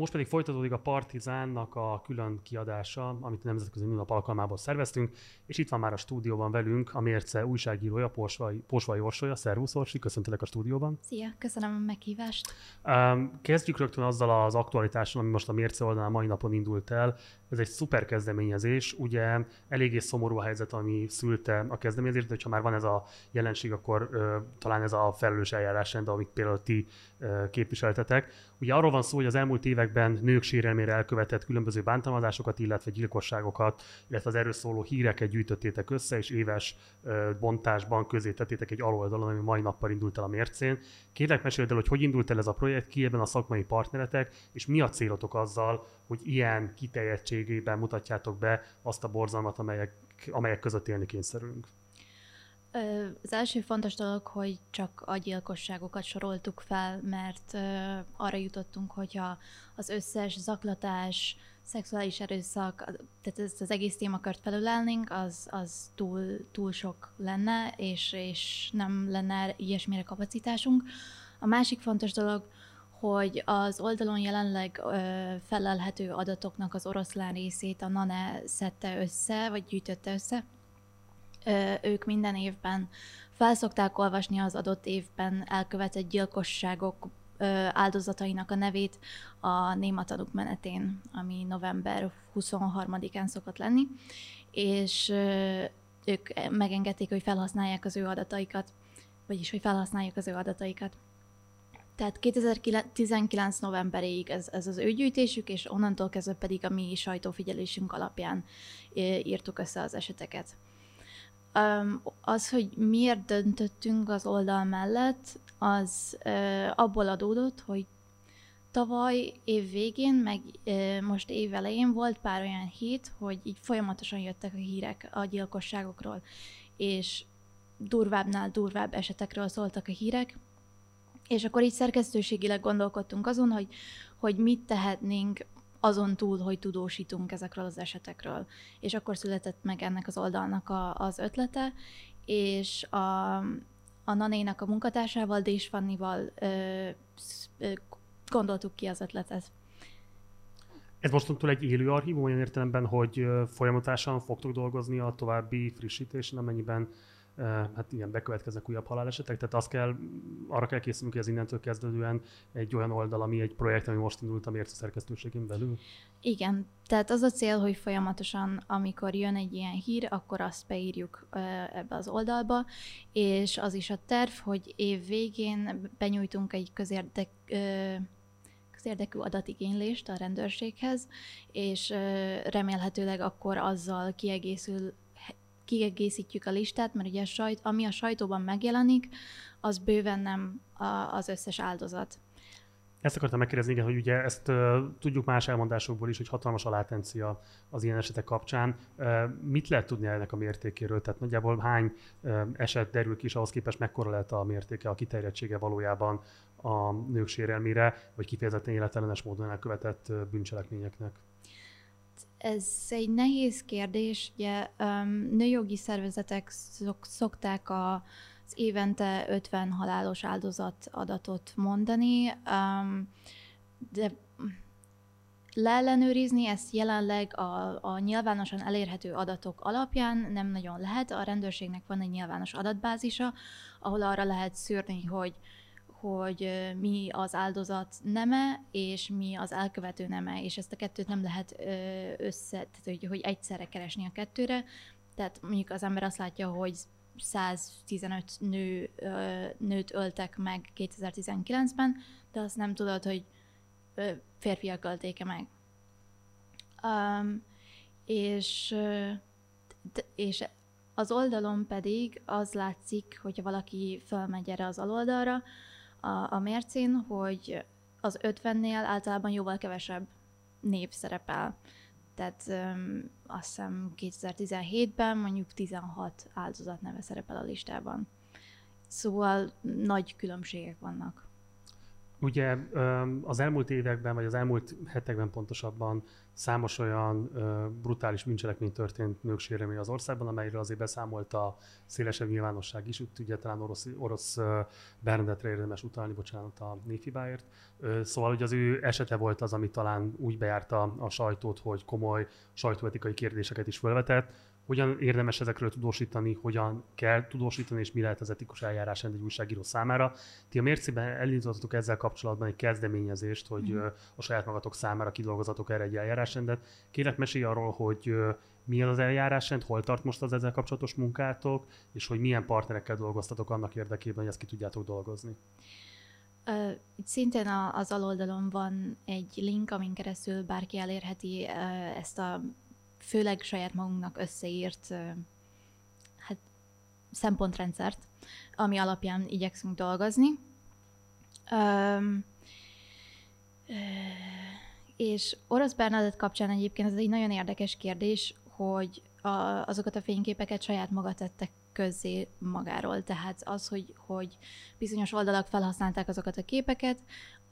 Most pedig folytatódik a Partizánnak a külön kiadása, amit a Nemzetközi Nőnap alkalmából szerveztünk, és itt van már a stúdióban velünk a Mérce újságírója, Porsvai, Porsvai Orsolya. Szervusz Orsi, köszöntelek a stúdióban. Szia, köszönöm a meghívást. Kezdjük rögtön azzal az aktualitással, ami most a Mérce oldalán mai napon indult el. Ez egy szuper kezdeményezés, ugye eléggé szomorú a helyzet, ami szülte a kezdeményezést, de ha már van ez a jelenség, akkor ö, talán ez a felelős eljárásrend, amit például ti ö, képviseltetek. Ugye arról van szó, hogy az elmúlt években nők sérelmére elkövetett különböző bántalmazásokat, illetve gyilkosságokat, illetve az erről szóló híreket gyűjtöttétek össze, és éves ö, bontásban közé tettétek egy aloldalon, ami mai nappal indult el a mércén. Kérlek, meséld el, hogy hogy indult el ez a projekt, ki ebben a szakmai partneretek, és mi a célotok azzal, hogy ilyen kiteljettségében mutatjátok be azt a borzalmat, amelyek, amelyek között élni kényszerülünk. Az első fontos dolog, hogy csak a gyilkosságokat soroltuk fel, mert arra jutottunk, hogyha az összes zaklatás, szexuális erőszak, tehát ezt az egész témakört felülelnénk, az, az túl, túl sok lenne, és, és nem lenne ilyesmire kapacitásunk. A másik fontos dolog, hogy az oldalon jelenleg ö, felelhető adatoknak az oroszlán részét a NANE szedte össze, vagy gyűjtötte össze. Ö, ők minden évben felszokták olvasni az adott évben elkövetett gyilkosságok ö, áldozatainak a nevét a nématanuk menetén, ami november 23-án szokott lenni, és ö, ők megengedték, hogy felhasználják az ő adataikat, vagyis hogy felhasználjuk az ő adataikat. Tehát 2019 novemberéig ez, ez az ő gyűjtésük, és onnantól kezdve pedig a mi sajtófigyelésünk alapján írtuk össze az eseteket. Az, hogy miért döntöttünk az oldal mellett, az abból adódott, hogy tavaly év végén, meg most év elején volt pár olyan hét, hogy így folyamatosan jöttek a hírek a gyilkosságokról, és durvábbnál durvább esetekről szóltak a hírek, és akkor így szerkesztőségileg gondolkodtunk azon, hogy, hogy mit tehetnénk azon túl, hogy tudósítunk ezekről az esetekről. És akkor született meg ennek az oldalnak a, az ötlete, és a, a Nanénak a munkatársával, Dés Fannival gondoltuk ki az ötletet. Ez mostantól egy élő archívum olyan értelemben, hogy folyamatosan fogtok dolgozni a további frissítésen, amennyiben hát ilyen bekövetkeznek újabb halálesetek, tehát azt kell, arra kell készülnünk, hogy ez innentől kezdődően egy olyan oldal, ami egy projekt, ami most indult a mérce szerkesztőségén belül. Igen, tehát az a cél, hogy folyamatosan, amikor jön egy ilyen hír, akkor azt beírjuk ebbe az oldalba, és az is a terv, hogy év végén benyújtunk egy közérdek, közérdekű adatigénylést a rendőrséghez, és remélhetőleg akkor azzal kiegészül kiegészítjük a listát, mert ugye a sajt, ami a sajtóban megjelenik, az bőven nem a, az összes áldozat. Ezt akartam megkérdezni, igen, hogy ugye ezt uh, tudjuk más elmondásokból is, hogy hatalmas a látencia az ilyen esetek kapcsán. Uh, mit lehet tudni ennek a mértékéről? Tehát nagyjából hány uh, eset derül ki, és ahhoz képest mekkora lehet a mértéke, a kiterjedtsége valójában a nők sérelmére, vagy kifejezetten életellenes módon elkövetett bűncselekményeknek? Ez egy nehéz kérdés. Ugye nőjogi szervezetek szok, szokták a, az évente 50 halálos áldozat adatot mondani, de leellenőrizni ezt jelenleg a, a nyilvánosan elérhető adatok alapján nem nagyon lehet. A rendőrségnek van egy nyilvános adatbázisa, ahol arra lehet szűrni, hogy hogy mi az áldozat neme, és mi az elkövető neme, és ezt a kettőt nem lehet össze, tehát hogy, hogy egyszerre keresni a kettőre. Tehát mondjuk az ember azt látja, hogy 115 nő, nőt öltek meg 2019-ben, de azt nem tudod, hogy férfiak ölték-e meg. Um, és, és az oldalon pedig az látszik, hogyha valaki fölmegy erre az aloldalra, a, a mércén, hogy az 50-nél általában jóval kevesebb név szerepel. Tehát öm, azt hiszem 2017-ben mondjuk 16 áldozat neve szerepel a listában. Szóval nagy különbségek vannak. Ugye az elmúlt években, vagy az elmúlt hetekben pontosabban számos olyan brutális bűncselekmény történt nők sérelmé az országban, amelyről azért beszámolt a szélesebb nyilvánosság is. Úgy ugye talán orosz, orosz Bernadettre érdemes utalni, bocsánat a néfibáért. Szóval hogy az ő esete volt az, ami talán úgy bejárta a sajtót, hogy komoly sajtóetikai kérdéseket is felvetett hogyan érdemes ezekről tudósítani, hogyan kell tudósítani, és mi lehet az etikus eljárás egy újságíró számára. Ti a mércében elindítottuk ezzel kapcsolatban egy kezdeményezést, hogy mm. a saját magatok számára kidolgozatok erre egy eljárásrendet. Kérlek, mesélj arról, hogy mi az eljárásrend, hol tart most az ezzel kapcsolatos munkátok, és hogy milyen partnerekkel dolgoztatok annak érdekében, hogy ezt ki tudjátok dolgozni. Uh, itt szintén az aloldalon van egy link, amin keresztül bárki elérheti uh, ezt a főleg saját magunknak összeírt hát, szempontrendszert, ami alapján igyekszünk dolgozni. Um, és Orosz Bernadett kapcsán egyébként ez egy nagyon érdekes kérdés, hogy a, azokat a fényképeket saját maga tettek közzé magáról. Tehát az, hogy, hogy bizonyos oldalak felhasználták azokat a képeket,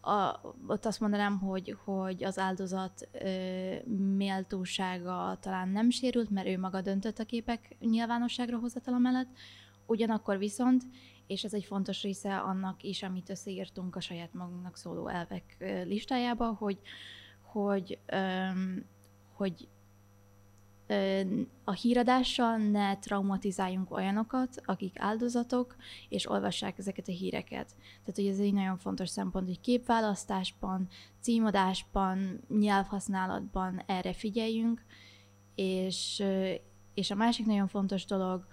a, ott azt mondanám, hogy, hogy az áldozat ö, méltósága talán nem sérült, mert ő maga döntött a képek nyilvánosságra hozatala mellett, ugyanakkor viszont, és ez egy fontos része annak is, amit összeírtunk a saját magunknak szóló elvek listájába, hogy, hogy, ö, hogy a híradással ne traumatizáljunk olyanokat, akik áldozatok, és olvassák ezeket a híreket. Tehát, hogy ez egy nagyon fontos szempont, hogy képválasztásban, címadásban, nyelvhasználatban erre figyeljünk, és, és a másik nagyon fontos dolog,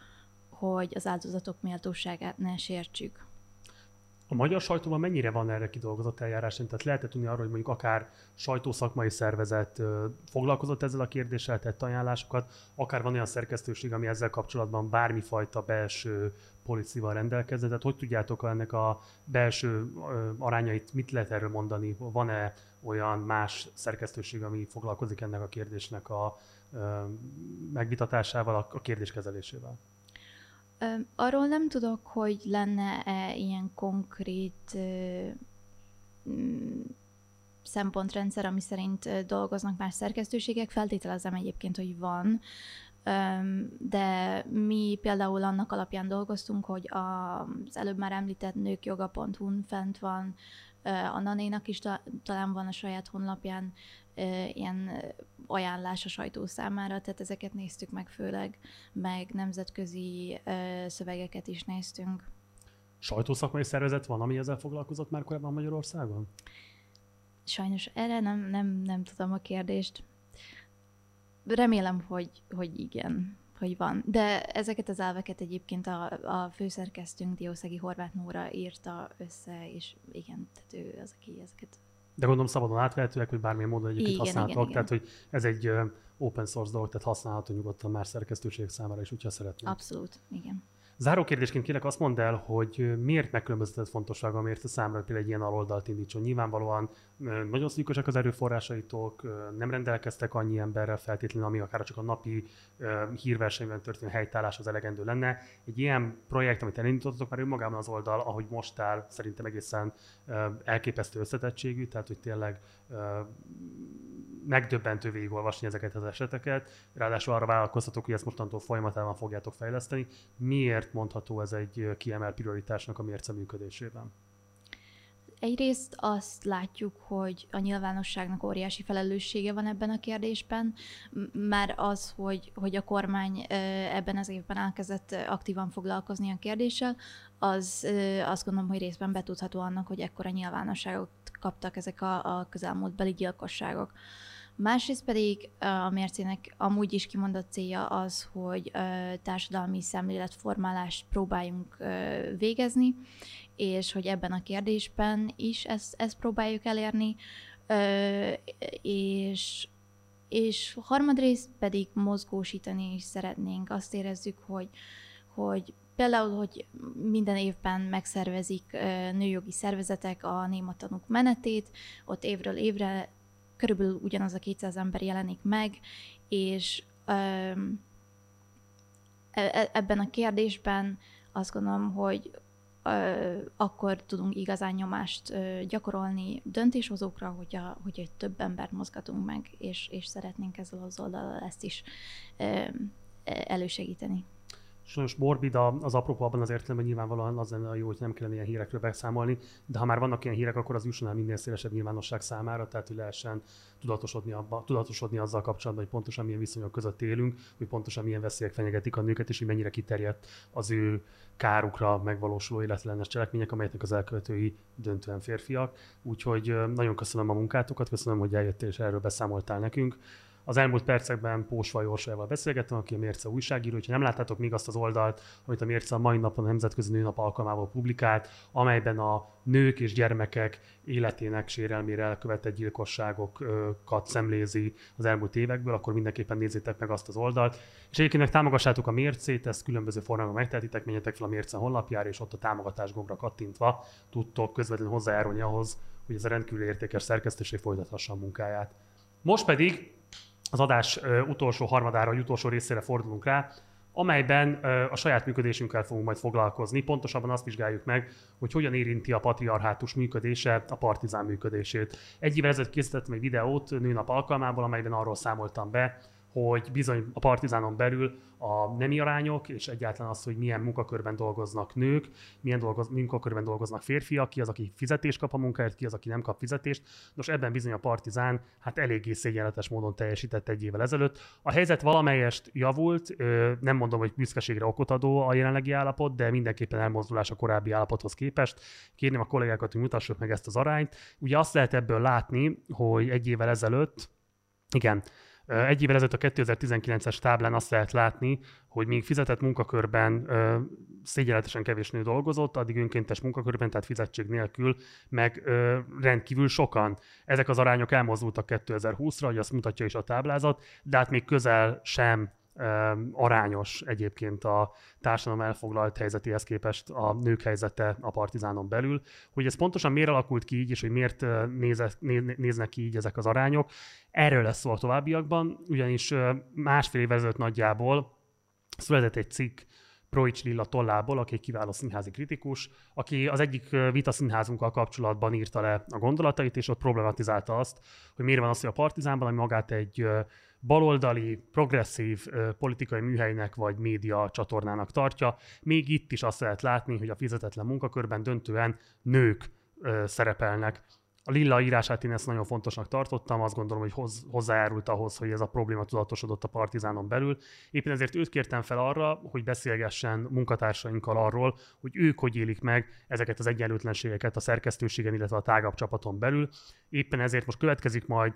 hogy az áldozatok méltóságát ne sértsük. A magyar sajtóban mennyire van erre kidolgozott eljárás? Tehát lehet tudni arról, hogy mondjuk akár sajtószakmai szervezet foglalkozott ezzel a kérdéssel, tett ajánlásokat, akár van olyan szerkesztőség, ami ezzel kapcsolatban bármifajta belső policival rendelkezett. Tehát hogy tudjátok ennek a belső arányait, mit lehet erről mondani? Van-e olyan más szerkesztőség, ami foglalkozik ennek a kérdésnek a megvitatásával, a kérdéskezelésével? Arról nem tudok, hogy lenne-e ilyen konkrét mm, szempontrendszer, ami szerint dolgoznak más szerkesztőségek. Feltételezem egyébként, hogy van, de mi például annak alapján dolgoztunk, hogy az előbb már említett nőkjoga.hu-n fent van, a Nanénak is talán van a saját honlapján ilyen ajánlás a sajtó számára, tehát ezeket néztük meg főleg, meg nemzetközi szövegeket is néztünk. Sajtószakmai szervezet van, ami ezzel foglalkozott már korábban Magyarországon? Sajnos erre nem, nem, nem tudom a kérdést. Remélem, hogy, hogy igen, hogy van. De ezeket az elveket egyébként a, a főszerkesztőnk Diószegi Horváth Nóra írta össze, és igen, tehát ő az, aki ezeket de gondolom szabadon átvehetőek, hogy bármilyen módon egyébként használhatóak, tehát hogy ez egy open source dolog, tehát használható nyugodtan más szerkesztőség számára is, hogyha szeretnék. Abszolút, igen. Záró kérdésként kérlek azt mondd el, hogy miért megkülönböztetett fontossága, miért a számra például egy ilyen aloldalt indítson. Nyilvánvalóan nagyon szűkösek az erőforrásaitok, nem rendelkeztek annyi emberrel feltétlenül, ami akár csak a napi hírversenyben történő helytállás az elegendő lenne. Egy ilyen projekt, amit elindítottatok, már önmagában az oldal, ahogy most áll, szerintem egészen elképesztő összetettségű, tehát hogy tényleg megdöbbentő végigolvasni ezeket az eseteket. Ráadásul arra vállalkoztatok, hogy ezt mostantól folyamatában fogjátok fejleszteni. Miért mondható ez egy kiemelt prioritásnak a mérce működésében? Egyrészt azt látjuk, hogy a nyilvánosságnak óriási felelőssége van ebben a kérdésben, már az, hogy, hogy a kormány ebben az évben elkezdett aktívan foglalkozni a kérdéssel, az azt gondolom, hogy részben betudható annak, hogy ekkora nyilvánosságot kaptak ezek a, a közelmúltbeli gyilkosságok. Másrészt pedig a mércének amúgy is kimondott célja az, hogy társadalmi szemléletformálást próbáljunk végezni, és hogy ebben a kérdésben is ezt, ezt próbáljuk elérni, és, és harmadrészt pedig mozgósítani is szeretnénk. Azt érezzük, hogy, hogy Például, hogy minden évben megszervezik nőjogi szervezetek a néma tanúk menetét, ott évről évre körülbelül ugyanaz a 200 ember jelenik meg, és e, e, ebben a kérdésben azt gondolom, hogy akkor tudunk igazán nyomást gyakorolni döntéshozókra, hogyha, hogyha több embert mozgatunk meg, és, és szeretnénk ezzel az oldalal ezt is elősegíteni. Sajnos morbid az apropó abban az értelemben nyilvánvalóan az lenne a jó, hogy nem kellene ilyen hírekről beszámolni, de ha már vannak ilyen hírek, akkor az jusson el minél szélesebb nyilvánosság számára, tehát hogy lehessen tudatosodni, abba, tudatosodni azzal kapcsolatban, hogy pontosan milyen viszonyok között élünk, hogy pontosan milyen veszélyek fenyegetik a nőket, és hogy mennyire kiterjedt az ő kárukra megvalósuló életlenes cselekmények, amelyeknek az elkövetői döntően férfiak. Úgyhogy nagyon köszönöm a munkátokat, köszönöm, hogy eljöttél és erről beszámoltál nekünk. Az elmúlt percekben Pósva Jorsajával beszélgettem, aki a Mérce újságíró, hogyha nem láttátok még azt az oldalt, amit a Mérce a mai napon a Nemzetközi Nőnap alkalmával publikált, amelyben a nők és gyermekek életének sérelmére elkövetett gyilkosságokat szemlézi az elmúlt évekből, akkor mindenképpen nézzétek meg azt az oldalt. És egyébként támogassátok a mércét, ezt különböző formában megtehetitek, menjetek fel a mérce honlapjára, és ott a támogatás gombra kattintva tudtok közvetlenül hozzájárulni ahhoz, hogy ez a rendkívül értékes szerkesztőség folytathassa a munkáját. Most pedig az adás utolsó harmadára, vagy utolsó részére fordulunk rá, amelyben a saját működésünkkel fogunk majd foglalkozni. Pontosabban azt vizsgáljuk meg, hogy hogyan érinti a patriarhátus működése a partizán működését. Egy évvel ezelőtt készítettem egy videót nőnap alkalmából, amelyben arról számoltam be, hogy bizony a partizánon belül a nemi arányok, és egyáltalán az, hogy milyen munkakörben dolgoznak nők, milyen dolgoz, munkakörben dolgoznak férfiak, ki az, aki fizetést kap a munkáért, ki az, aki nem kap fizetést. Nos, ebben bizony a partizán hát eléggé szégyenletes módon teljesített egy évvel ezelőtt. A helyzet valamelyest javult, nem mondom, hogy büszkeségre okot adó a jelenlegi állapot, de mindenképpen elmozdulás a korábbi állapothoz képest. Kérném a kollégákat, hogy mutassuk meg ezt az arányt. Ugye azt lehet ebből látni, hogy egy évvel ezelőtt, igen, egy évvel ezelőtt a 2019-es táblán azt lehet látni, hogy még fizetett munkakörben szégyenletesen kevés nő dolgozott, addig önkéntes munkakörben, tehát fizetség nélkül, meg ö, rendkívül sokan. Ezek az arányok elmozdultak 2020-ra, hogy azt mutatja is a táblázat, de hát még közel sem arányos egyébként a társadalom elfoglalt helyzetéhez képest a nők helyzete a partizánon belül. Hogy ez pontosan miért alakult ki így, és hogy miért néznek ki így ezek az arányok, erről lesz szó a továbbiakban, ugyanis másfél év ezelőtt nagyjából született egy cikk Proics Lilla tollából, aki egy kiváló színházi kritikus, aki az egyik vita színházunkkal kapcsolatban írta le a gondolatait, és ott problematizálta azt, hogy miért van az, hogy a Partizánban, ami magát egy baloldali, progresszív politikai műhelynek vagy média csatornának tartja. Még itt is azt lehet látni, hogy a fizetetlen munkakörben döntően nők szerepelnek. A Lilla írását én ezt nagyon fontosnak tartottam, azt gondolom, hogy hoz, hozzájárult ahhoz, hogy ez a probléma tudatosodott a partizánon belül. Éppen ezért őt kértem fel arra, hogy beszélgessen munkatársainkkal arról, hogy ők hogy élik meg ezeket az egyenlőtlenségeket a szerkesztőségen, illetve a tágabb csapaton belül. Éppen ezért most következik majd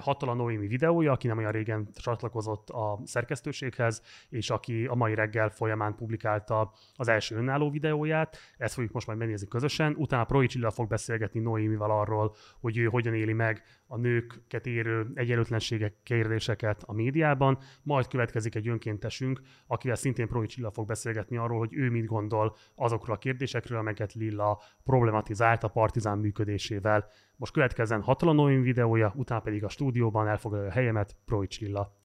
Hatala Noémi videója, aki nem olyan régen csatlakozott a szerkesztőséghez, és aki a mai reggel folyamán publikálta az első önálló videóját. Ezt fogjuk most majd megnézni közösen. Utána Proi Csilla fog beszélgetni Noémivel arról, hogy ő hogyan éli meg a nőket érő egyenlőtlenségek kérdéseket a médiában. Majd következik egy önkéntesünk, akivel szintén Proi Csilla fog beszélgetni arról, hogy ő mit gondol azokról a kérdésekről, amelyeket Lilla problematizált a partizán működésével. Most következzen Hatalanoim videója, utána pedig a stúdióban elfoglalja a helyemet Proics Lilla.